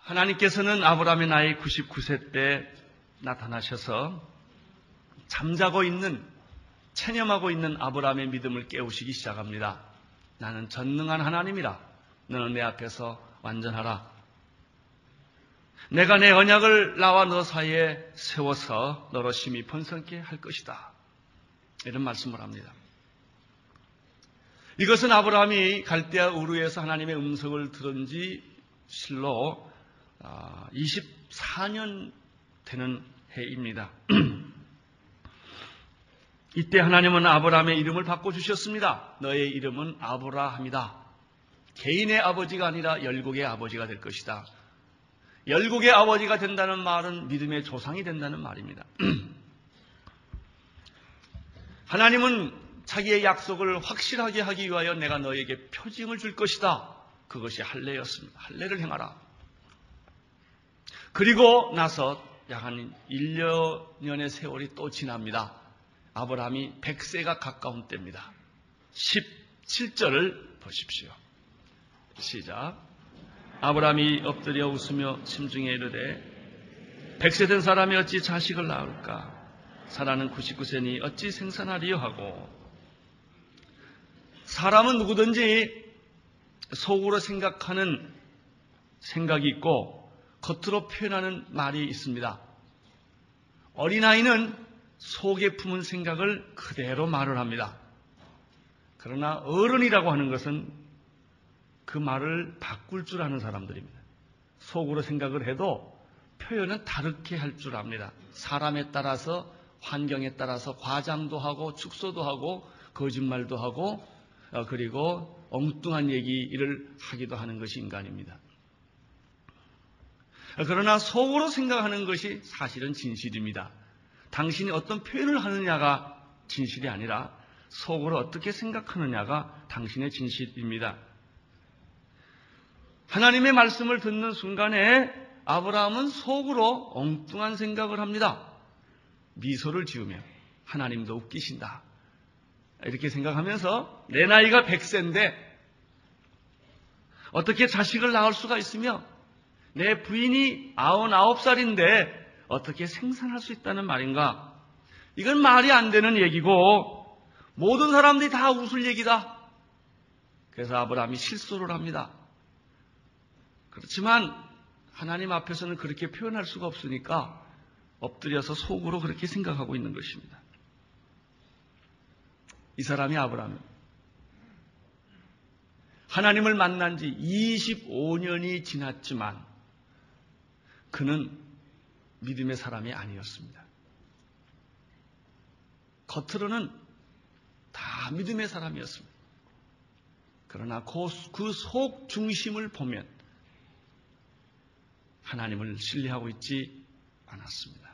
하나님께서는 아브라함의 나이 99세 때 나타나셔서 잠자고 있는 체념하고 있는 아브라함의 믿음을 깨우시기 시작합니다. 나는 전능한 하나님이라. 너는 내 앞에서 완전하라. 내가 내 언약을 나와 너 사이에 세워서 너로 심히 번성케 할 것이다. 이런 말씀을 합니다. 이것은 아브라함이 갈대아 우르에서 하나님의 음성을 들은 지 실로 24년 되는 해입니다. 이때 하나님은 아브라함의 이름을 바꿔주셨습니다. 너의 이름은 아브라함이다. 개인의 아버지가 아니라 열국의 아버지가 될 것이다. 열국의 아버지가 된다는 말은 믿음의 조상이 된다는 말입니다. 하나님은 자기의 약속을 확실하게 하기 위하여 내가 너에게 표징을 줄 것이다. 그것이 할례였습니다. 할례를 행하라. 그리고 나서 약 한 1년의 세월이 또 지납니다. 아브라함이 100세가 가까운 때입니다. 17절을 보십시오. 시작. 아브라함이 엎드려 웃으며 심중에 이르되 100세 된 사람이 어찌 자식을 낳을까? 사라는 99세니 어찌 생산하리요 하고 사람은 누구든지 속으로 생각하는 생각이 있고 겉으로 표현하는 말이 있습니다. 어린아이는 속에 품은 생각을 그대로 말을 합니다. 그러나 어른이라고 하는 것은 그 말을 바꿀 줄 아는 사람들입니다. 속으로 생각을 해도 표현은 다르게 할 줄 압니다. 사람에 따라서 환경에 따라서 과장도 하고 축소도 하고 거짓말도 하고 어, 그리고 엉뚱한 얘기를 하기도 하는 것이 인간입니다. 그러나 속으로 생각하는 것이 사실은 진실입니다. 당신이 어떤 표현을 하느냐가 진실이 아니라 속으로 어떻게 생각하느냐가 당신의 진실입니다. 하나님의 말씀을 듣는 순간에 아브라함은 속으로 엉뚱한 생각을 합니다. 미소를 지으며 하나님도 웃기신다. 이렇게 생각하면서 내 나이가 100세인데 어떻게 자식을 낳을 수가 있으며 내 부인이 99살인데 어떻게 생산할 수 있다는 말인가? 이건 말이 안 되는 얘기고 모든 사람들이 다 웃을 얘기다. 그래서 아브라함이 실수를 합니다. 그렇지만 하나님 앞에서는 그렇게 표현할 수가 없으니까 엎드려서 속으로 그렇게 생각하고 있는 것입니다. 이 사람이 아브라함. 하나님을 만난 지 25년이 지났지만 그는 믿음의 사람이 아니었습니다. 겉으로는 다 믿음의 사람이었습니다. 그러나 그 속 중심을 보면 하나님을 신뢰하고 있지 않았습니다.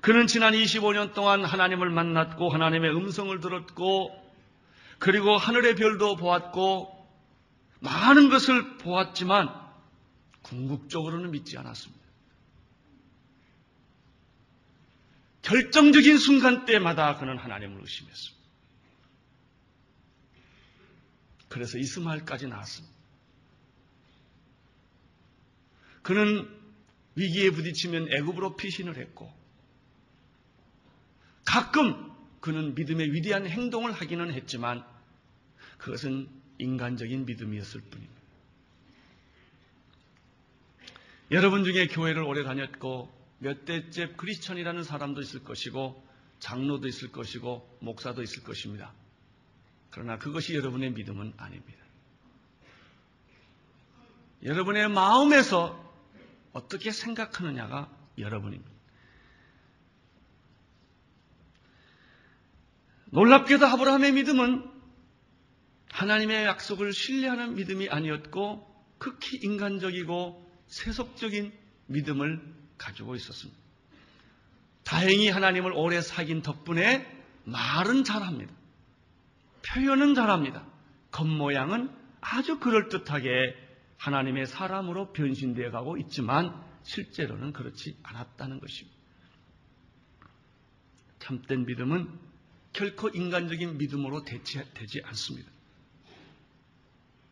그는 지난 25년 동안 하나님을 만났고 하나님의 음성을 들었고 그리고 하늘의 별도 보았고 많은 것을 보았지만 궁극적으로는 믿지 않았습니다. 결정적인 순간 때마다 그는 하나님을 의심했습니다. 그래서 이스마엘까지 나왔습니다. 그는 위기에 부딪히면 애굽으로 피신을 했고 가끔 그는 믿음의 위대한 행동을 하기는 했지만 그것은 인간적인 믿음이었을 뿐입니다. 여러분 중에 교회를 오래 다녔고 몇 대째 크리스천이라는 사람도 있을 것이고 장로도 있을 것이고 목사도 있을 것입니다. 그러나 그것이 여러분의 믿음은 아닙니다. 여러분의 마음에서 어떻게 생각하느냐가 여러분입니다. 놀랍게도 아브라함의 믿음은 하나님의 약속을 신뢰하는 믿음이 아니었고 극히 인간적이고 세속적인 믿음을 가지고 있었습니다. 다행히 하나님을 오래 사귄 덕분에 말은 잘합니다. 표현은 잘합니다. 겉모양은 아주 그럴듯하게 하나님의 사람으로 변신되어 가고 있지만 실제로는 그렇지 않았다는 것입니다. 참된 믿음은 결코 인간적인 믿음으로 대체되지 않습니다.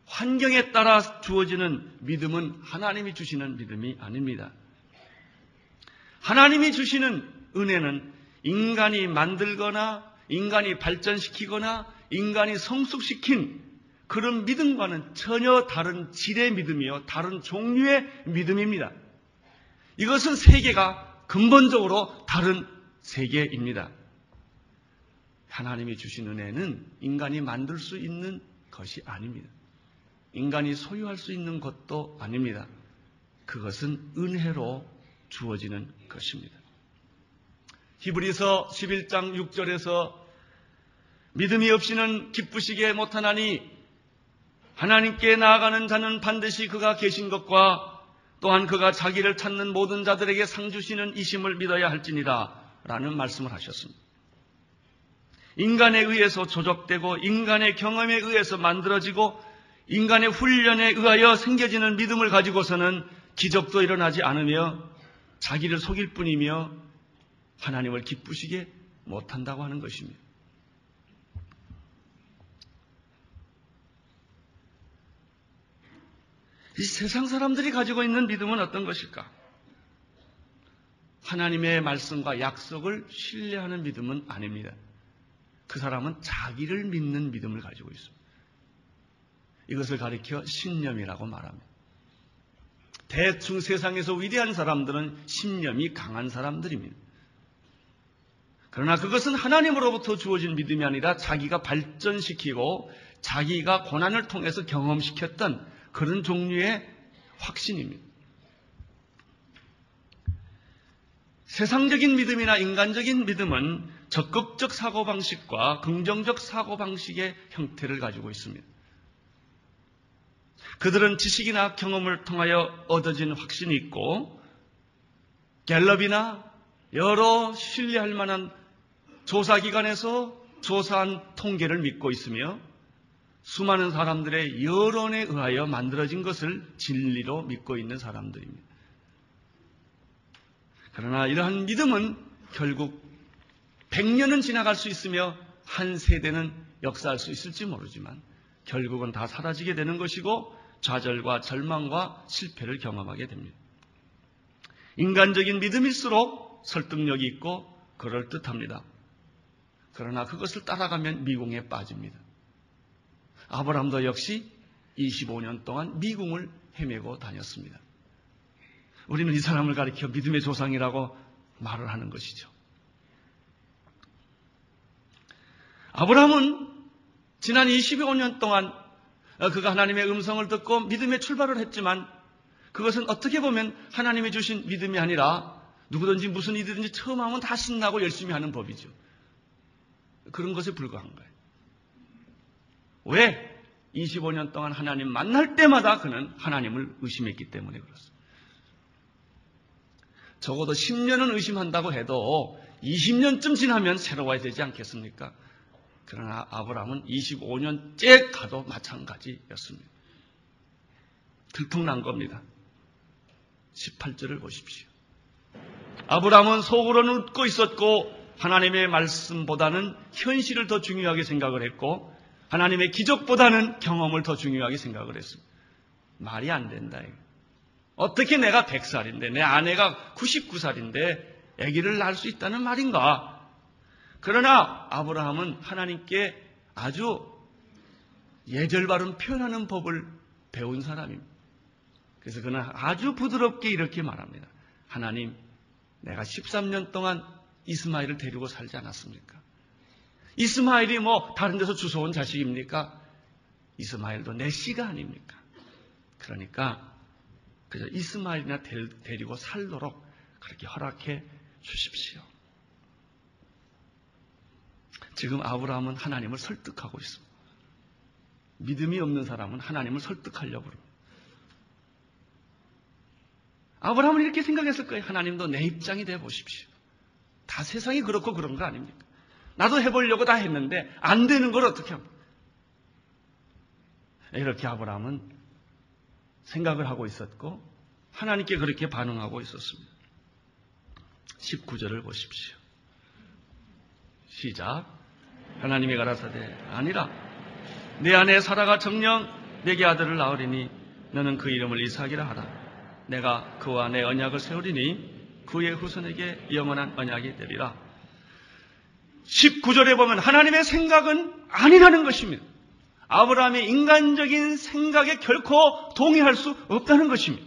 환경에 따라 주어지는 믿음은 하나님이 주시는 믿음이 아닙니다. 하나님이 주시는 은혜는 인간이 만들거나 인간이 발전시키거나 인간이 성숙시킨 그런 믿음과는 전혀 다른 질의 믿음이요. 다른 종류의 믿음입니다. 이것은 세계가 근본적으로 다른 세계입니다. 하나님이 주신 은혜는 인간이 만들 수 있는 것이 아닙니다. 인간이 소유할 수 있는 것도 아닙니다. 그것은 은혜로 주어지는 것입니다. 히브리서 11장 6절에서 믿음이 없이는 기쁘시게 못하나니 하나님께 나아가는 자는 반드시 그가 계신 것과 또한 그가 자기를 찾는 모든 자들에게 상 주시는 이심을 믿어야 할지니라 라는 말씀을 하셨습니다. 인간에 의해서 조적되고 인간의 경험에 의해서 만들어지고 인간의 훈련에 의하여 생겨지는 믿음을 가지고서는 기적도 일어나지 않으며 자기를 속일 뿐이며 하나님을 기쁘시게 못한다고 하는 것입니다. 이 세상 사람들이 가지고 있는 믿음은 어떤 것일까? 하나님의 말씀과 약속을 신뢰하는 믿음은 아닙니다. 그 사람은 자기를 믿는 믿음을 가지고 있습니다. 이것을 가리켜 신념이라고 말합니다. 대충 세상에서 위대한 사람들은 신념이 강한 사람들입니다. 그러나 그것은 하나님으로부터 주어진 믿음이 아니라 자기가 발전시키고 자기가 고난을 통해서 경험시켰던 그런 종류의 확신입니다. 세상적인 믿음이나 인간적인 믿음은 적극적 사고방식과 긍정적 사고방식의 형태를 가지고 있습니다. 그들은 지식이나 경험을 통하여 얻어진 확신이 있고 갤럽이나 여러 신뢰할 만한 조사기관에서 조사한 통계를 믿고 있으며 수많은 사람들의 여론에 의하여 만들어진 것을 진리로 믿고 있는 사람들입니다. 그러나 이러한 믿음은 결국 100년은 지나갈 수 있으며 한 세대는 역사할 수 있을지 모르지만 결국은 다 사라지게 되는 것이고 좌절과 절망과 실패를 경험하게 됩니다. 인간적인 믿음일수록 설득력이 있고 그럴듯합니다. 그러나 그것을 따라가면 미궁에 빠집니다. 아브라함도 역시 25년 동안 미궁을 헤매고 다녔습니다. 우리는 이 사람을 가리켜 믿음의 조상이라고 말을 하는 것이죠. 아브라함은 지난 25년 동안 어, 그가 하나님의 음성을 듣고 믿음의 출발을 했지만 그것은 어떻게 보면 하나님이 주신 믿음이 아니라 누구든지 무슨 일이든지 처음 하면 다 신나고 열심히 하는 법이죠. 그런 것에 불과한 거예요. 왜? 25년 동안 하나님 만날 때마다 그는 하나님을 의심했기 때문에 그렇습니다. 적어도 10년은 의심한다고 해도 20년쯤 지나면 새로워야 되지 않겠습니까? 그러나 아브라함은 25년째 가도 마찬가지였습니다. 들통난 겁니다. 18절을 보십시오. 아브라함은 속으로는 웃고 있었고 하나님의 말씀보다는 현실을 더 중요하게 생각을 했고 하나님의 기적보다는 경험을 더 중요하게 생각을 했습니다. 말이 안 된다. 어떻게 내가 100살인데 내 아내가 99살인데 아기를 낳을 수 있다는 말인가? 그러나 아브라함은 하나님께 아주 예절 바른 표현하는 법을 배운 사람입니다. 그래서 그는 아주 부드럽게 이렇게 말합니다. 하나님, 내가 13년 동안 이스마엘을 데리고 살지 않았습니까? 이스마엘이 뭐 다른 데서 주워온 자식입니까? 이스마엘도 내 씨가 아닙니까? 그러니까 그저 이스마엘이나 데리고 살도록 그렇게 허락해 주십시오. 지금 아브라함은 하나님을 설득하고 있습니다. 믿음이 없는 사람은 하나님을 설득하려고 합니다. 아브라함은 이렇게 생각했을 거예요. 하나님도 내 입장이 돼 보십시오. 다 세상이 그렇고 그런 거 아닙니까? 나도 해보려고 다 했는데 안 되는 걸 어떻게 합니까? 이렇게 아브라함은 생각을 하고 있었고 하나님께 그렇게 반응하고 있었습니다. 19절을 보십시오. 시작. 하나님이 가라사대 아니라 내 안에 사라가 정령 내게 아들을 낳으리니 너는 그 이름을 이삭이라 하라. 내가 그와 내 언약을 세우리니 그의 후손에게 영원한 언약이 되리라. 19절에 보면 하나님의 생각은 아니라는 것입니다. 아브라함의 인간적인 생각에 결코 동의할 수 없다는 것입니다.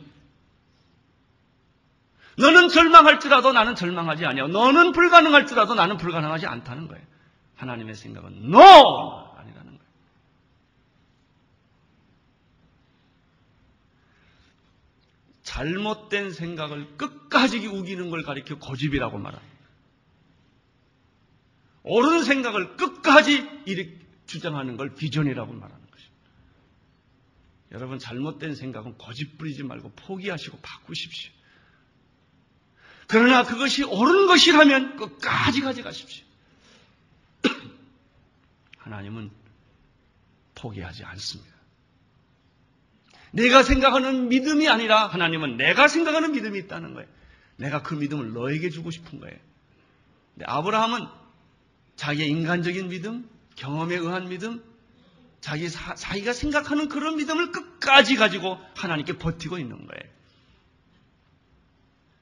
너는 절망할지라도 나는 절망하지 아니야. 너는 불가능할지라도 나는 불가능하지 않다는 거예요. 하나님의 생각은 NO! 아니라는 거예요. 잘못된 생각을 끝까지 우기는 걸 가리켜 고집이라고 말합니다. 옳은 생각을 끝까지 주장하는 걸 비전이라고 말하는 것입니다. 여러분 잘못된 생각은 고집 부리지 말고 포기하시고 바꾸십시오. 그러나 그것이 옳은 것이라면 끝까지 가져가십시오. 하나님은 포기하지 않습니다. 내가 생각하는 믿음이 아니라 하나님은 내가 생각하는 믿음이 있다는 거예요. 내가 그 믿음을 너에게 주고 싶은 거예요. 아브라함은 자기의 인간적인 믿음, 경험에 의한 믿음, 자기 사, 자기가 생각하는 그런 믿음을 끝까지 가지고 하나님께 버티고 있는 거예요.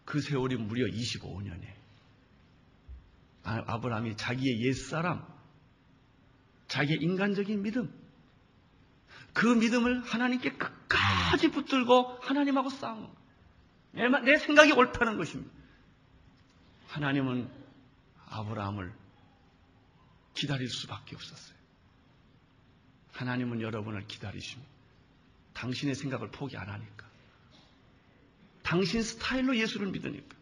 그 세월이 무려 25년에 아, 아브라함이 자기의 옛사람, 자기의 인간적인 믿음, 그 믿음을 하나님께 끝까지 붙들고 하나님하고 싸운 내, 내 생각이 옳다는 것입니다. 하나님은 아브라함을 기다릴 수밖에 없었어요. 하나님은 여러분을 기다리십니다. 당신의 생각을 포기 안 하니까. 당신 스타일로 예수를 믿으니까.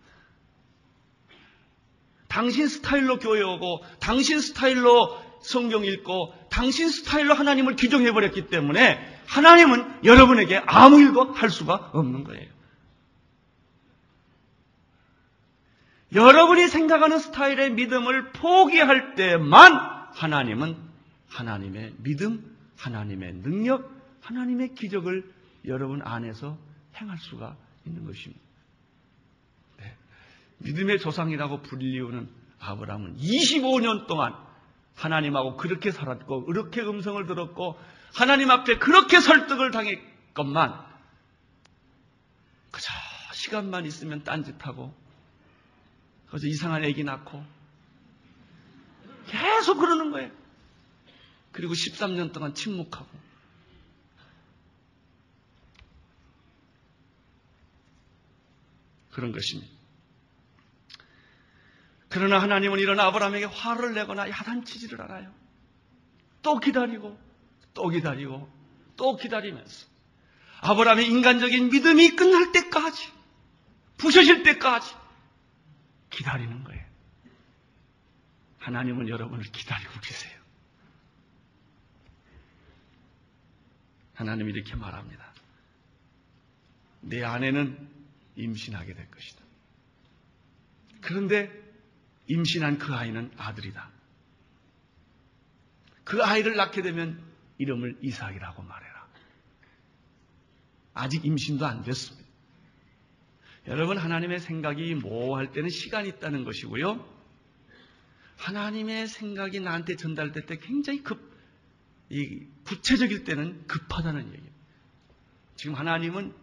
당신 스타일로 교회 오고, 당신 스타일로 성경 읽고, 당신 스타일로 하나님을 규정해버렸기 때문에 하나님은 여러분에게 아무 일도 할 수가 없는 거예요. 여러분이 생각하는 스타일의 믿음을 포기할 때만 하나님은 하나님의 믿음, 하나님의 능력, 하나님의 기적을 여러분 안에서 행할 수가 있는 것입니다. 네. 믿음의 조상이라고 불리우는 아브라함은 25년 동안 하나님하고 그렇게 살았고, 그렇게 음성을 들었고, 하나님 앞에 그렇게 설득을 당했건만, 그저 시간만 있으면 딴짓하고, 그래서 이상한 애기 낳고 계속 그러는 거예요. 그리고 13년 동안 침묵하고 그런 것입니다. 그러나 하나님은 이런 아브라함에게 화를 내거나 야단치지를 않아요. 또 기다리고 또 기다리고 또 기다리면서 아브라함의 인간적인 믿음이 끝날 때까지 부셔질 때까지 기다리는 거예요. 하나님은 여러분을 기다리고 계세요. 하나님이 이렇게 말합니다. 내 아내는 임신하게 될 것이다. 그런데 임신한 그 아이는 아들이다. 그 아이를 낳게 되면 이름을 이삭이라고 말해라. 아직 임신도 안 됐습니다. 여러분 하나님의 생각이 모호할 때는 시간이 있다는 것이고요. 하나님의 생각이 나한테 전달될 때 굉장히 급, 이 구체적일 때는 급하다는 얘기예요. 지금 하나님은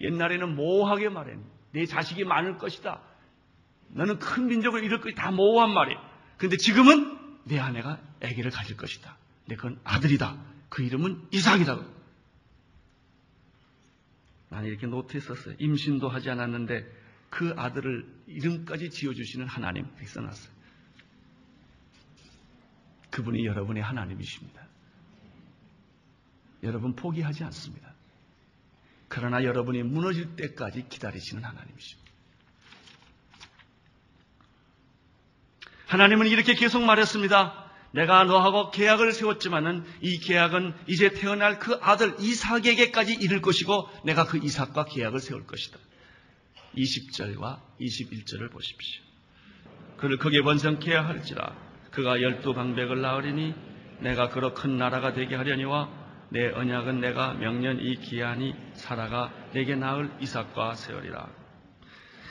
옛날에는 모호하게 말해요. 내 자식이 많을 것이다. 너는 큰 민족을 이룰 것이 다 모호한 말이에요. 근데 지금은 내 아내가 아기를 가질 것이다. 내 그건 아들이다. 그 이름은 이삭이다. 나는 이렇게 노트했었어요. 임신도 하지 않았는데 그 아들을 이름까지 지어주시는 하나님 써놨어요. 그분이 여러분의 하나님이십니다. 여러분 포기하지 않습니다. 그러나 여러분이 무너질 때까지 기다리시는 하나님이십니다. 하나님은 이렇게 계속 말했습니다. 내가 너하고 계약을 세웠지만은 이 계약은 이제 태어날 그 아들 이삭에게까지 이를 것이고 내가 그 이삭과 계약을 세울 것이다. 20절과 21절을 보십시오. 그를 크게 번성케 할지라 그가 열두 방백을 낳으리니 내가 그로 큰 나라가 되게 하려니와 내 언약은 내가 명년 이 기한이 살아가 내게 낳을 이삭과 세월이라.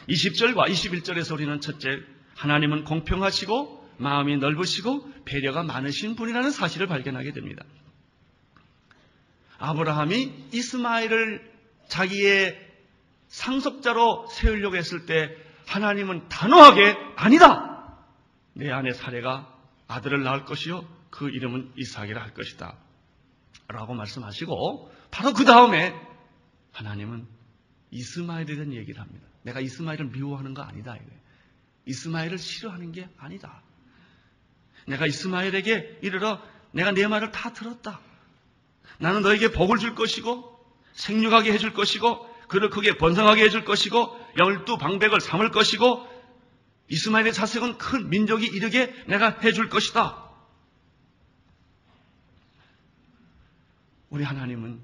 20절과 21절에서 우리는 첫째 하나님은 공평하시고 마음이 넓으시고 배려가 많으신 분이라는 사실을 발견하게 됩니다. 아브라함이 이스마엘을 자기의 상속자로 세우려고 했을 때 하나님은 단호하게 아니다. 내 안에 사례가 아들을 낳을 것이요 그 이름은 이삭이라 할 것이다. 라고 말씀하시고 바로 그 다음에 하나님은 이스마엘에 대한 얘기를 합니다. 내가 이스마엘을 미워하는 거 아니다. 이거예요. 이스마엘을 싫어하는 게 아니다. 내가 이스마엘에게 이르러 내가 내 말을 다 들었다. 나는 너에게 복을 줄 것이고 생육하게 해줄 것이고 그를 크게 번성하게 해줄 것이고 열두 방백을 삼을 것이고 이스마엘의 자식은 큰 민족이 이르게 내가 해줄 것이다. 우리 하나님은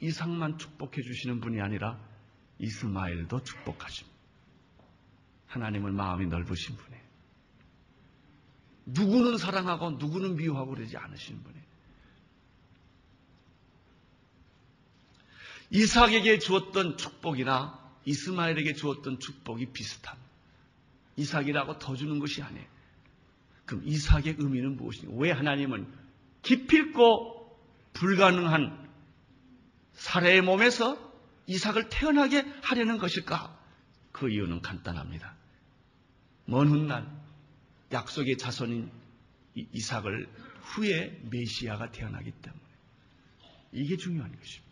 이상만 축복해 주시는 분이 아니라 이스마엘도 축복하십니다. 하나님은 마음이 넓으신 분이에요. 누구는 사랑하고 누구는 미워하고 그러지 않으시는 분이에요. 이삭에게 주었던 축복이나 이스마엘에게 주었던 축복이 비슷함. 이삭이라고 더 주는 것이 아니에요. 그럼 이삭의 의미는 무엇이냐? 왜 하나님은 기필고 불가능한 사례의 몸에서 이삭을 태어나게 하려는 것일까? 그 이유는 간단합니다. 먼 훗날 약속의 자손인 이삭을 후에 메시아가 태어나기 때문에 이게 중요한 것입니다.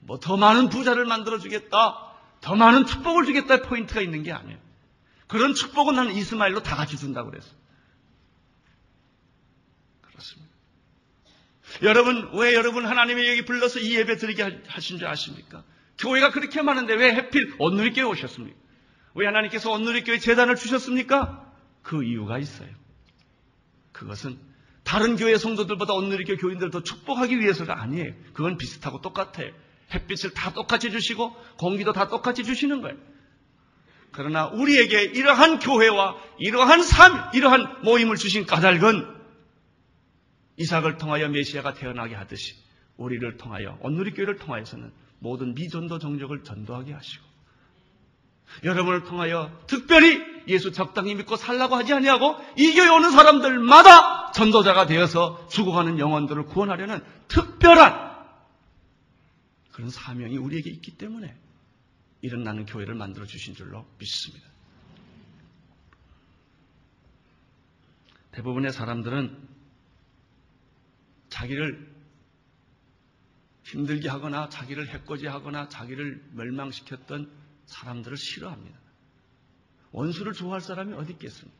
뭐 더 많은 부자를 만들어 주겠다, 더 많은 축복을 주겠다 포인트가 있는 게 아니에요. 그런 축복은 나는 이스마일로 다 같이 준다고 그랬어. 그렇습니다. 여러분, 왜 여러분 하나님의 여기 불러서 이 예배 드리게 하신 줄 아십니까? 교회가 그렇게 많은데 왜 해필 온누리교회 오셨습니까? 왜 하나님께서 온누리교회 재단을 주셨습니까? 그 이유가 있어요. 그것은 다른 교회 성도들보다 온누리교회 교인들을 더 축복하기 위해서가 아니에요. 그건 비슷하고 똑같아요. 햇빛을 다 똑같이 주시고 공기도 다 똑같이 주시는 거예요. 그러나 우리에게 이러한 교회와 이러한 삶, 이러한 모임을 주신 까닭은 이삭을 통하여 메시아가 태어나게 하듯이 우리를 통하여 온누리교회를 통하여서는 모든 미전도 종족을 전도하게 하시고 여러분을 통하여 특별히 예수 적당히 믿고 살라고 하지 아니하고 이 교회 오는 사람들마다 전도자가 되어서 죽어가는 영혼들을 구원하려는 특별한 그런 사명이 우리에게 있기 때문에 이런 나는 교회를 만들어 주신 줄로 믿습니다. 대부분의 사람들은 자기를 힘들게 하거나 자기를 해코지하거나 자기를 멸망시켰던 사람들을 싫어합니다. 원수를 좋아할 사람이 어디 있겠습니까?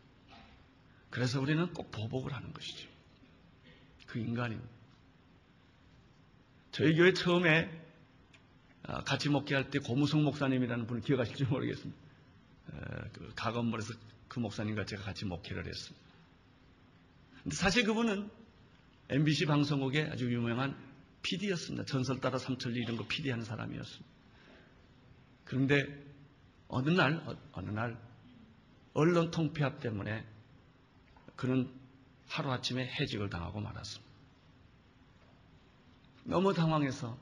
그래서 우리는 꼭 보복을 하는 것이죠. 그 인간입니다. 저희 교회 처음에 아, 같이 목회할 때 고무성 목사님이라는 분을 기억하실지 모르겠습니다. 그 가건물에서 그 목사님과 제가 같이 목회를 했습니다. 근데 사실 그분은 MBC 방송국의 아주 유명한 PD였습니다. 전설 따라 삼천리 이런 거 PD 하는 사람이었습니다. 그런데 어느 날, 어, 어느 날 언론 통폐합 때문에 그는 하루아침에 해직을 당하고 말았습니다. 너무 당황해서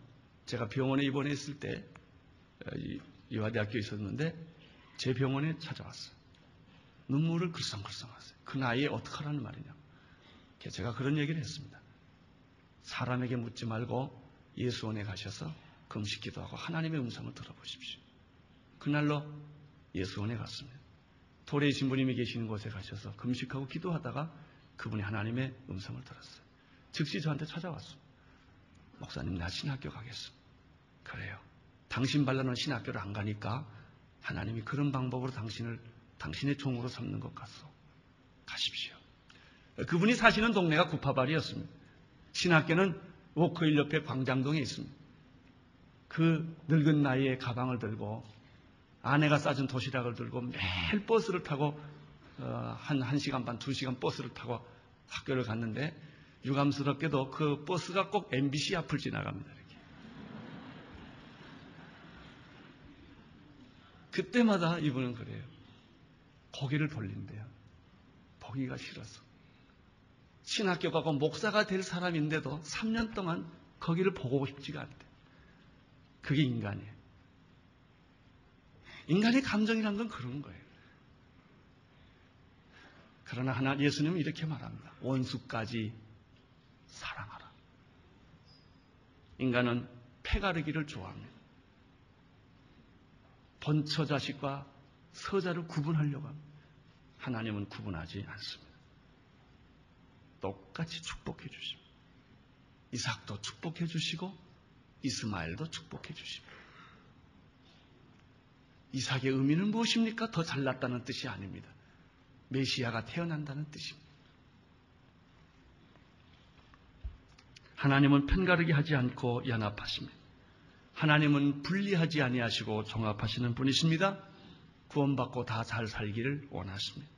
제가 병원에 입원했을 때 어, 이화대학교에 있었는데 제 병원에 찾아왔어요. 눈물을 글썽글썽 하세요. 그 나이에 어떡하라는 말이냐. 제가 그런 얘기를 했습니다. 사람에게 묻지 말고 예수원에 가셔서 금식 기도하고 하나님의 음성을 들어보십시오. 그날로 예수원에 갔습니다. 도래의 신부님이 계시는 곳에 가셔서 금식하고 기도하다가 그분이 하나님의 음성을 들었어요. 즉시 저한테 찾아왔어. 목사님, 나 신학교 가겠습니다. 그래요. 당신 발라는 신학교를 안 가니까 하나님이 그런 방법으로 당신을 당신의 종으로 삼는 것 같소. 가십시오. 그분이 사시는 동네가 구파발이었습니다. 신학교는 워크힐 옆에 광장동에 있습니다. 그 늙은 나이에 가방을 들고 아내가 싸준 도시락을 들고 매일 버스를 타고 어, 한 1시간 반, 2시간 버스를 타고 학교를 갔는데 유감스럽게도 그 버스가 꼭 MBC 앞을 지나갑니다. 이렇게. 그때마다 이분은 그래요. 고개를 돌린대요. 보기가 싫어서. 신학교 가고 목사가 될 사람인데도 3년 동안 거기를 보고 싶지가 않대. 그게 인간이에요. 인간의 감정이란 건 그런 거예요. 그러나 하나 예수님은 이렇게 말합니다. 원수까지 사랑하라. 인간은 패가르기를 좋아합니다. 번처 자식과 서자를 구분하려고 합니다. 하나님은 구분하지 않습니다. 똑같이 축복해 주십니다. 이삭도 축복해 주시고 이스마엘도 축복해 주십니다. 이삭의 의미는 무엇입니까? 더 잘났다는 뜻이 아닙니다. 메시아가 태어난다는 뜻입니다. 하나님은 편가르기 하지 않고 연합하십니다. 하나님은 분리하지 아니하시고 종합하시는 분이십니다. 구원받고 다 잘 살기를 원하십니다.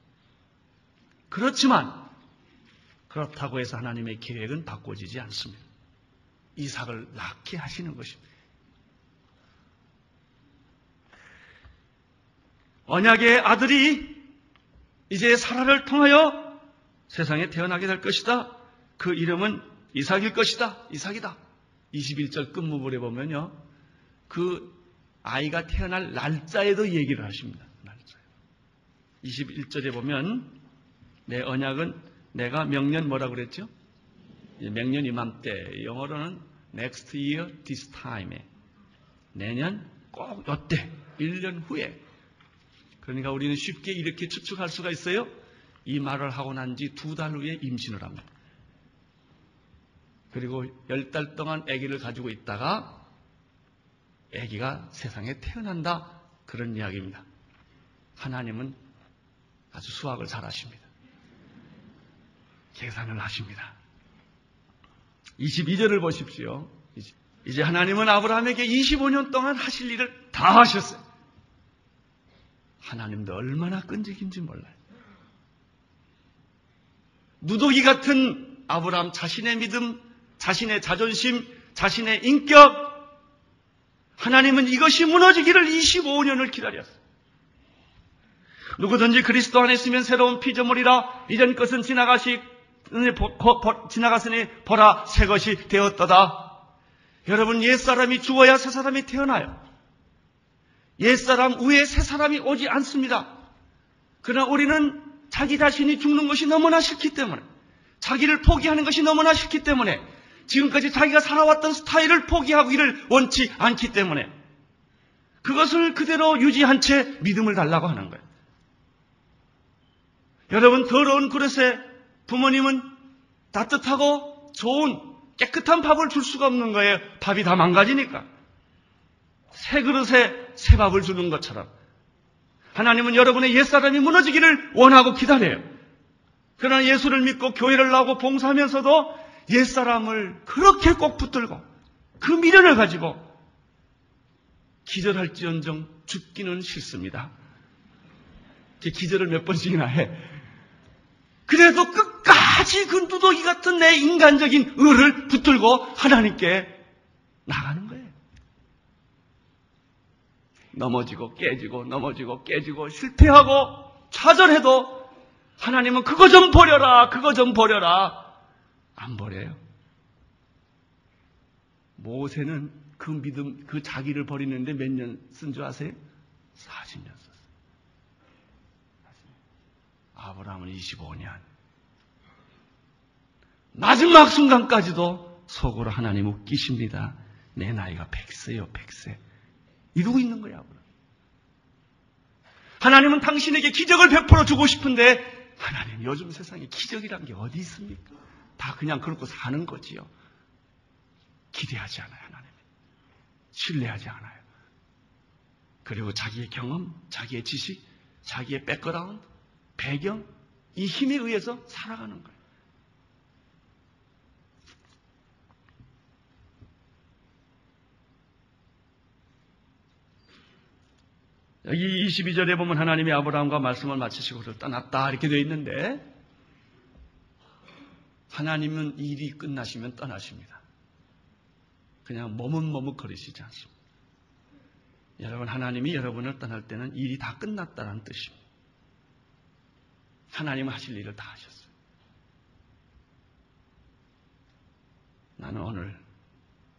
그렇지만 그렇다고 해서 하나님의 계획은 바꿔지지 않습니다. 이삭을 낳게 하시는 것입니다. 언약의 아들이 이제 사라를 통하여 세상에 태어나게 될 것이다. 그 이름은 이삭일 것이다. 이삭이다. 21절 끝부분에 보면요. 그 아이가 태어날 날짜에도 얘기를 하십니다. 날짜. 21절에 보면 내 언약은 내가 명년 뭐라고 그랬죠? 명년 이맘때 영어로는 next year this time에 내년 꼭 이때 1년 후에 그러니까 우리는 쉽게 이렇게 추측할 수가 있어요. 이 말을 하고 난 지 두 달 후에 임신을 합니다. 그리고 열 달 동안 아기를 가지고 있다가 아기가 세상에 태어난다 그런 이야기입니다. 하나님은 아주 수학을 잘 하십니다. 계산을 하십니다. 22절을 보십시오. 이제 하나님은 아브라함에게 25년 동안 하실 일을 다 하셨어요. 하나님도 얼마나 끈질긴지 몰라요. 누더기 같은 아브라함 자신의 믿음, 자신의 자존심, 자신의 인격, 하나님은 이것이 무너지기를 25년을 기다렸어요. 누구든지 그리스도 안에 있으면 새로운 피조물이라 이전 것은 지나가시 지나갔으니 보라 새 것이 되었다다. 여러분 옛사람이 죽어야 새 사람이 태어나요. 옛사람 위에 새 사람이 오지 않습니다. 그러나 우리는 자기 자신이 죽는 것이 너무나 싫기 때문에 자기를 포기하는 것이 너무나 싫기 때문에 지금까지 자기가 살아왔던 스타일을 포기하기를 원치 않기 때문에 그것을 그대로 유지한 채 믿음을 달라고 하는 거예요. 여러분 더러운 그릇에 부모님은 따뜻하고 좋은 깨끗한 밥을 줄 수가 없는 거예요. 밥이 다 망가지니까. 새 그릇에 새 밥을 주는 것처럼 하나님은 여러분의 옛사람이 무너지기를 원하고 기다려요. 그러나 예수를 믿고 교회를 나오고 봉사하면서도 옛사람을 그렇게 꼭 붙들고 그 미련을 가지고 기절할지언정 죽기는 싫습니다. 기절을 몇 번씩이나 해. 그래도 끝까지 그 누더기 같은 내 인간적인 의를 붙들고 하나님께 나가는 거예요. 넘어지고 깨지고 넘어지고 깨지고 실패하고 좌절해도 하나님은 그거 좀 버려라, 그거 좀 버려라. 안 버려요. 모세는 그 믿음, 그 자기를 버리는데 몇 년 쓴 줄 아세요? 40년 썼어요. 아브라함은 25년. 마지막 순간까지도 속으로 하나님 웃기십니다. 내 나이가 100세요, 100세. 이러고 있는 거야. 하나님은 당신에게 기적을 베풀어 주고 싶은데 하나님 요즘 세상에 기적이란 게 어디 있습니까? 다 그냥 그렇고 사는 거지요. 기대하지 않아요, 하나님. 신뢰하지 않아요. 그리고 자기의 경험, 자기의 지식, 자기의 백그라운드, 배경, 이 힘에 의해서 살아가는 거예요. 여기 22절에 보면 하나님이 아브라함과 말씀을 마치시고 그를 떠났다 이렇게 되어 있는데 하나님은 일이 끝나시면 떠나십니다. 그냥 머뭇머뭇 거리시지 않습니다. 여러분 하나님이 여러분을 떠날 때는 일이 다 끝났다는 뜻입니다. 하나님은 하실 일을 다 하셨어요. 나는 오늘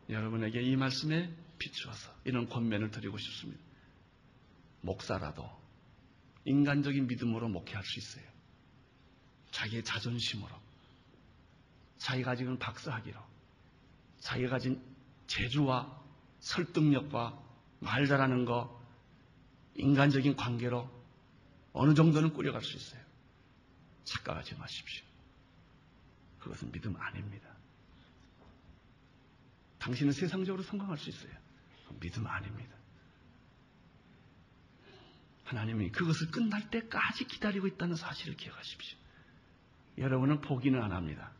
여러분에게 이 말씀에 비추어서 이런 권면을 드리고 싶습니다. 목사라도 인간적인 믿음으로 목회할 수 있어요. 자기의 자존심으로, 자기가 가진 박사학위로, 자기가 가진 재주와 설득력과 말 잘하는 거, 인간적인 관계로 어느 정도는 꾸려갈 수 있어요. 착각하지 마십시오. 그것은 믿음 아닙니다. 당신은 세상적으로 성공할 수 있어요. 믿음 아닙니다. 하나님이 그것을 끝날 때까지 기다리고 있다는 사실을 기억하십시오. 여러분은 포기는 안 합니다.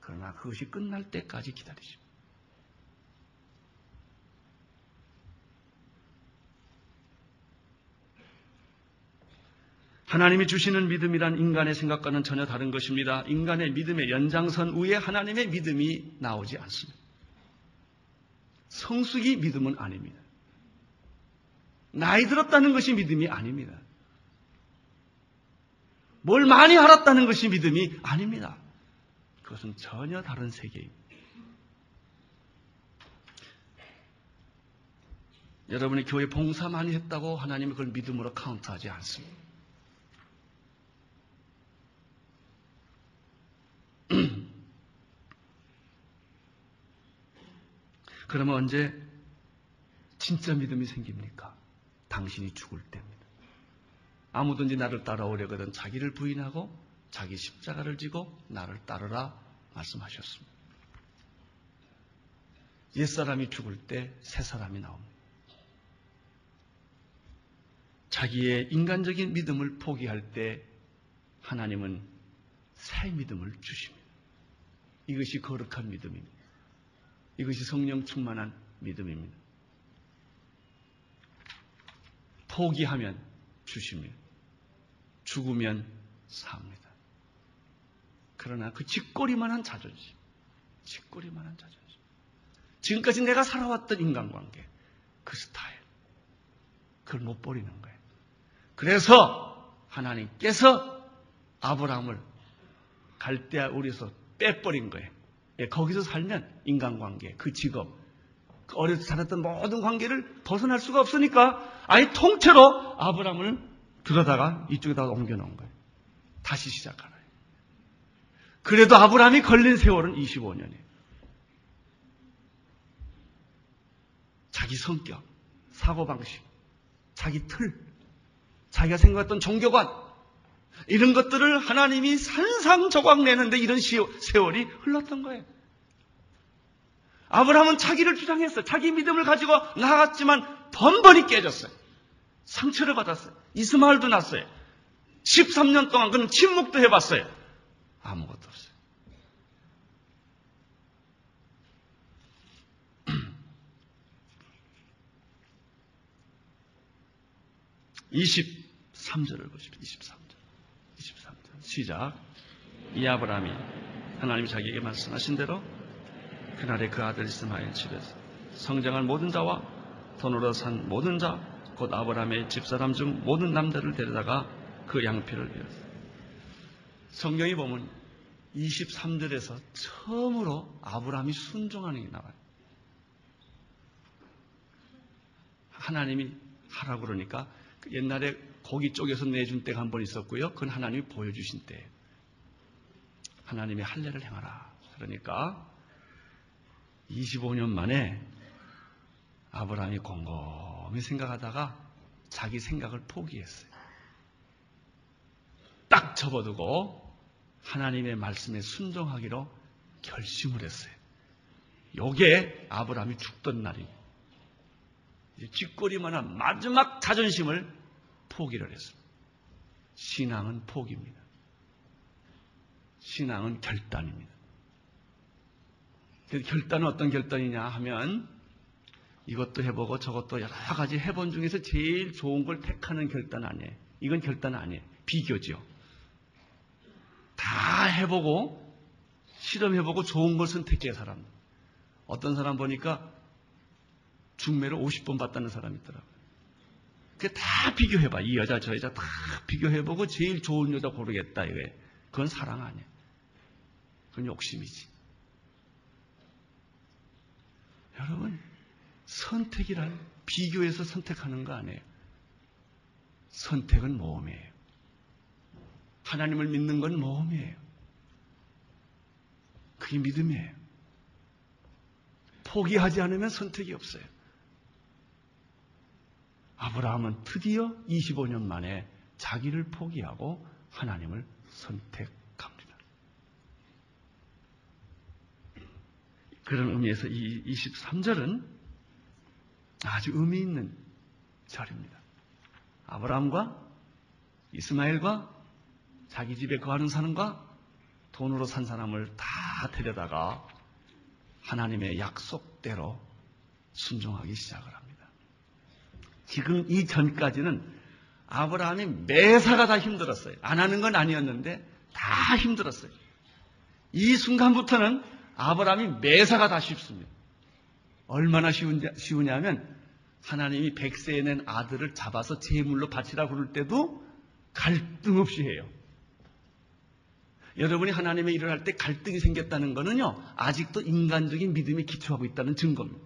그러나 그것이 끝날 때까지 기다리십시오. 하나님이 주시는 믿음이란 인간의 생각과는 전혀 다른 것입니다. 인간의 믿음의 연장선 위에 하나님의 믿음이 나오지 않습니다. 성숙이 믿음은 아닙니다. 나이 들었다는 것이 믿음이 아닙니다. 뭘 많이 알았다는 것이 믿음이 아닙니다. 그것은 전혀 다른 세계입니다. 여러분이 교회 봉사 많이 했다고 하나님이 그걸 믿음으로 카운트하지 않습니다. 그러면 언제 진짜 믿음이 생깁니까? 당신이 죽을 때입니다. 아무든지 나를 따라오려거든 자기를 부인하고 자기 십자가를 지고 나를 따르라 말씀하셨습니다. 옛사람이 죽을 때 새 사람이 나옵니다. 자기의 인간적인 믿음을 포기할 때 하나님은 새 믿음을 주십니다. 이것이 거룩한 믿음입니다. 이것이 성령 충만한 믿음입니다. 포기하면 주십니다. 죽으면 삽니다. 그러나 그 짓거리만한 자존심, 짓거리만한 자존심. 지금까지 내가 살아왔던 인간관계, 그 스타일, 그걸 못 버리는 거예요. 그래서 하나님께서 아브라함을 갈대아 우리에서 빼버린 거예요. 예, 거기서 살면 인간관계, 그 직업, 그 어려서 살았던 모든 관계를 벗어날 수가 없으니까 아예 통째로 아브라함을 들어다가 이쪽에다가 옮겨놓은 거예요. 다시 시작하라. 그래도 아브라함이 걸린 세월은 25년이에요. 자기 성격, 사고방식, 자기 틀, 자기가 생각했던 종교관, 이런 것들을 하나님이 산상조각 내는데 이런 세월이 흘렀던 거예요. 아브라함은 자기를 주장했어요. 자기 믿음을 가지고 나갔지만 번번이 깨졌어요. 상처를 받았어요. 이스마엘도 났어요. 13년 동안 그는 침묵도 해봤어요. 아무것도 없어요. 23절을 보십시오. 23절. 23절. 시작. 이 아브라함이 하나님이 자기에게 말씀하신 대로 그날에 그 아들 이스마엘 집에서 성장한 모든 자와 돈으로 산 모든 자, 곧 아브라함의 집사람 중 모든 남자를 데려다가 그 양피를 이었어 성경이 보면 23절에서 처음으로 아브라함이 순종하는 게 나와요. 하나님이 하라고 그러니까 그 옛날에 고기 쪽에서 내준 때가 한 번 있었고요. 그건 하나님이 보여주신 때. 하나님이 할례를 행하라. 그러니까 25년 만에 아브라함이 곰곰이 생각하다가 자기 생각을 포기했어요. 딱 접어두고 하나님의 말씀에 순종하기로 결심을 했어요. 요게 아브라함이 죽던 날입니다. 쥐꼬리만한 마지막 자존심을 포기를 했습니다. 신앙은 포기입니다. 신앙은 결단입니다. 결단은 어떤 결단이냐 하면 이것도 해보고 저것도 여러 가지 해본 중에서 제일 좋은 걸 택하는 결단 아니에요. 이건 결단 아니에요. 비교죠. 다 해보고 실험해보고 좋은 걸 선택해야 사람. 어떤 사람 보니까 중매를 50번 봤다는 사람이 있더라고요. 그다 비교해봐. 이 여자, 저 여자 다 비교해보고 제일 좋은 여자 고르겠다. 이거예요. 그건 사랑 아니야. 그건 욕심이지. 여러분, 선택이란 비교해서 선택하는 거 아니에요. 선택은 모험이에요. 하나님을 믿는 건 모험이에요. 그게 믿음이에요. 포기하지 않으면 선택이 없어요. 아브라함은 드디어 25년 만에 자기를 포기하고 하나님을 선택합니다. 그런 의미에서 이 23절은 아주 의미 있는 절입니다. 아브라함과 이스마엘과 자기 집에 거하는 사람과 돈으로 산 사람을 다 데려다가 하나님의 약속대로 순종하기 시작을 합니다. 지금 이 전까지는 아브라함이 매사가 다 힘들었어요. 안 하는 건 아니었는데 다 힘들었어요. 이 순간부터는 아브라함이 매사가 다 쉽습니다. 얼마나 쉬우냐, 쉬우냐면 하나님이 백세에 낸 아들을 잡아서 제물로 바치라 그럴 때도 갈등 없이 해요. 여러분이 하나님의 일을 할 때 갈등이 생겼다는 것은요, 아직도 인간적인 믿음에 기초하고 있다는 증거입니다.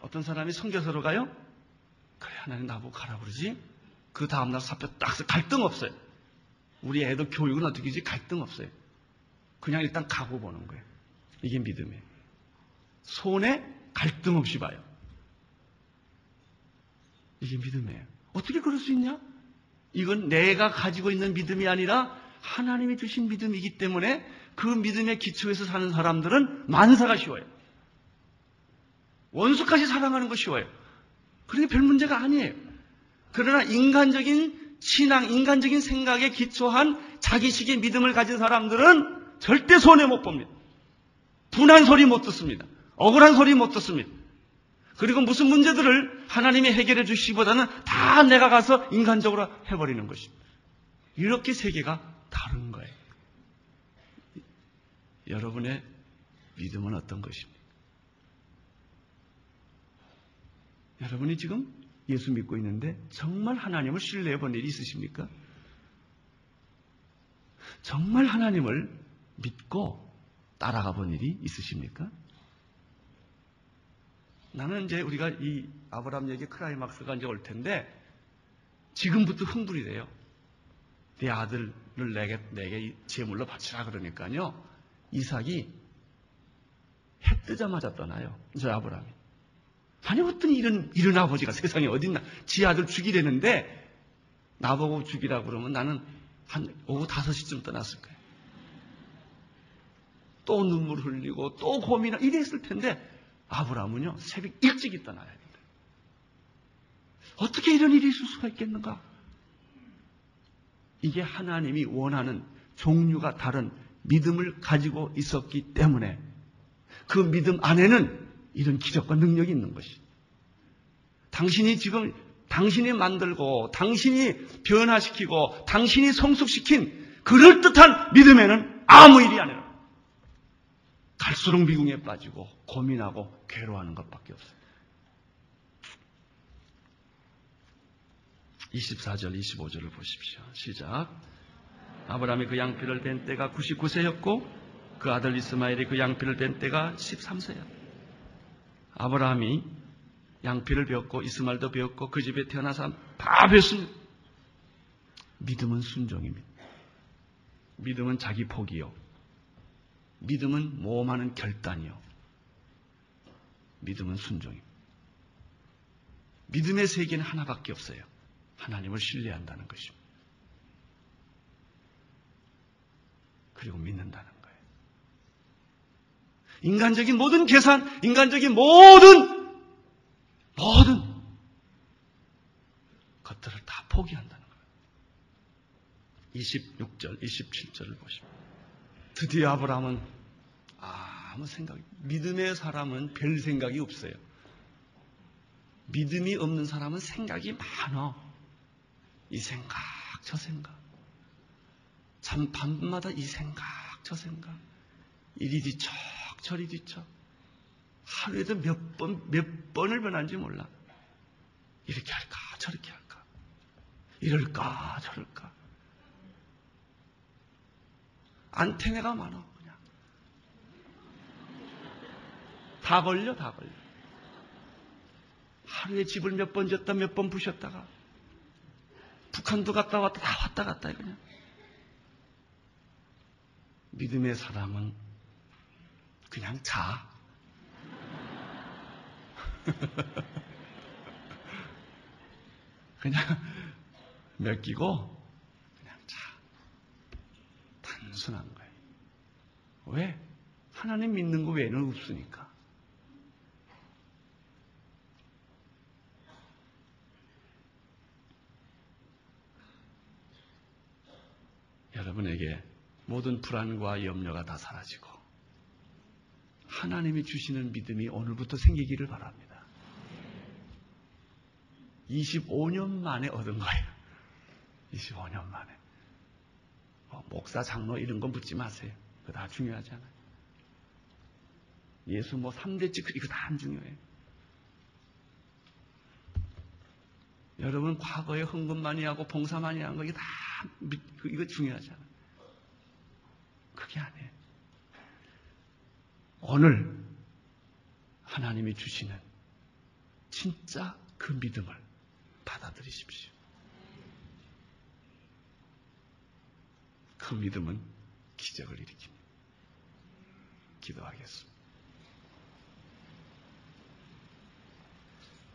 어떤 사람이 성교서로 가요? 그래, 하나님 나보고 가라 그러지? 그 다음날 사표 딱 써. 갈등 없어요. 우리 애들 교육은 어떻게 지? 갈등 없어요. 그냥 일단 가고 보는 거예요. 이게 믿음이에요. 손에 갈등 없이 봐요. 이게 믿음이에요. 어떻게 그럴 수 있냐? 이건 내가 가지고 있는 믿음이 아니라 하나님이 주신 믿음이기 때문에 그 믿음의 기초에서 사는 사람들은 만사가 쉬워요. 원수까지 사랑하는 거 쉬워요. 그러니 별 문제가 아니에요. 그러나 인간적인 신앙, 인간적인 생각에 기초한 자기식의 믿음을 가진 사람들은 절대 손해 못 봅니다. 분한 소리 못 듣습니다. 억울한 소리 못 듣습니다. 그리고 무슨 문제들을 하나님이 해결해 주시기보다는 다 내가 가서 인간적으로 해버리는 것입니다. 이렇게 세계가 다른 거예요. 여러분의 믿음은 어떤 것입니까? 여러분이 지금 예수 믿고 있는데 정말 하나님을 신뢰해 본 일이 있으십니까? 정말 하나님을 믿고 따라가 본 일이 있으십니까? 나는 이제 우리가 이 아브라함 얘기 크라이막스가 이제 올 텐데 지금부터 흥분이 돼요. 내 아들을 내게, 내게 제물로 바치라 그러니까요. 이삭이 해 뜨자마자 떠나요. 저 아브라함이. 아니, 어떤 이런, 이런 아버지가 세상에 어딨나. 지 아들 죽이려는데, 나보고 죽이라 그러면 나는 한 오후 5시쯤 떠났을 거예요. 또 눈물 흘리고, 또 고민하고, 이랬을 텐데, 아브라함은요, 새벽 일찍이 떠나야 된다. 어떻게 이런 일이 있을 수가 있겠는가? 이게 하나님이 원하는 종류가 다른 믿음을 가지고 있었기 때문에 그 믿음 안에는 이런 기적과 능력이 있는 것이. 당신이 지금 당신이 만들고 당신이 변화시키고 당신이 성숙시킨 그럴듯한 믿음에는 아무 일이 아니라 갈수록 미궁에 빠지고 고민하고 괴로워하는 것밖에 없어요. 24절, 25절을 보십시오. 시작. 아브라함이 그 양피를 뺀 때가 99세였고 그 아들 이스마엘이 그 양피를 뺀 때가 13세였다. 아브라함이 양피를 배웠고 이스마엘도 배웠고 그 집에 태어난 사람 다 배웠습니다. 믿음은 순종입니다. 믿음은 자기 포기요. 믿음은 모험하는 결단이요. 믿음은 순종입니다. 믿음의 세계는 하나밖에 없어요. 하나님을 신뢰한다는 것입니다. 그리고 믿는다는 거예요. 인간적인 모든 계산, 인간적인 모든, 모든 것들을 다 포기한다는 거예요. 26절, 27절을 보시면. 드디어 아브라함은 아무 생각, 믿음의 사람은 별 생각이 없어요. 믿음이 없는 사람은 생각이 많아. 이 생각, 저 생각. 참 밤마다 이 생각, 저 생각. 이리 뒤척, 저리 뒤척. 하루에도 몇 번, 몇 번을 변한지 몰라. 이렇게 할까, 저렇게 할까. 이럴까, 저럴까. 안테나가 많아, 그냥. 다 걸려, 다 걸려. 하루에 집을 몇 번 졌다, 몇 번 부셨다가. 북한도 갔다 왔다 다 왔다 갔다 그냥. 믿음의 사람은 그냥 자. 그냥 맡기고 그냥 자. 단순한 거예요. 왜? 하나님 믿는 거 외에는 없으니까. 여러분에게 모든 불안과 염려가 다 사라지고 하나님이 주시는 믿음이 오늘부터 생기기를 바랍니다. 25년 만에 얻은 거예요. 25년 만에. 뭐 목사, 장로 이런 건 묻지 마세요. 그거 다 중요하지 않아요. 예수 뭐 3대 찌 이거 다 안 중요해요. 여러분 과거에 헌금 많이 하고 봉사 많이 한 거 이거 다 이거 중요하지 않아요. 그게 아니에요. 오늘 하나님이 주시는 진짜 그 믿음을 받아들이십시오. 그 믿음은 기적을 일으킵니다. 기도하겠습니다.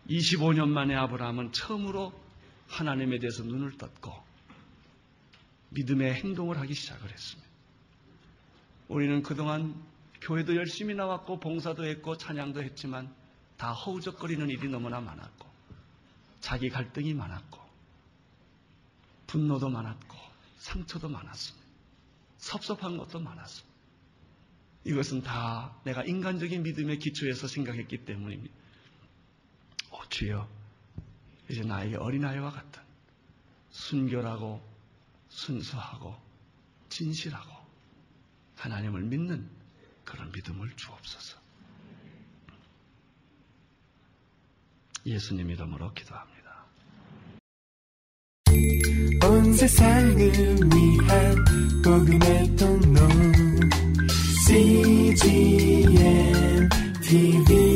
25년 만에 아브라함은 처음으로 하나님에 대해서 눈을 떴고 믿음의 행동을 하기 시작을 했습니다. 우리는 그동안 교회도 열심히 나왔고 봉사도 했고 찬양도 했지만 다 허우적거리는 일이 너무나 많았고 자기 갈등이 많았고 분노도 많았고 상처도 많았습니다. 섭섭한 것도 많았습니다. 이것은 다 내가 인간적인 믿음의 기초에서 생각했기 때문입니다. 오, 주여, 이제 나에게 어린아이와 같은 순결하고 순수하고 진실하고 하나님을 믿는 그런 믿음을 주옵소서. 예수님 이름으로 기도합니다. 온 세상을 위한 복음의 통로 CGM TV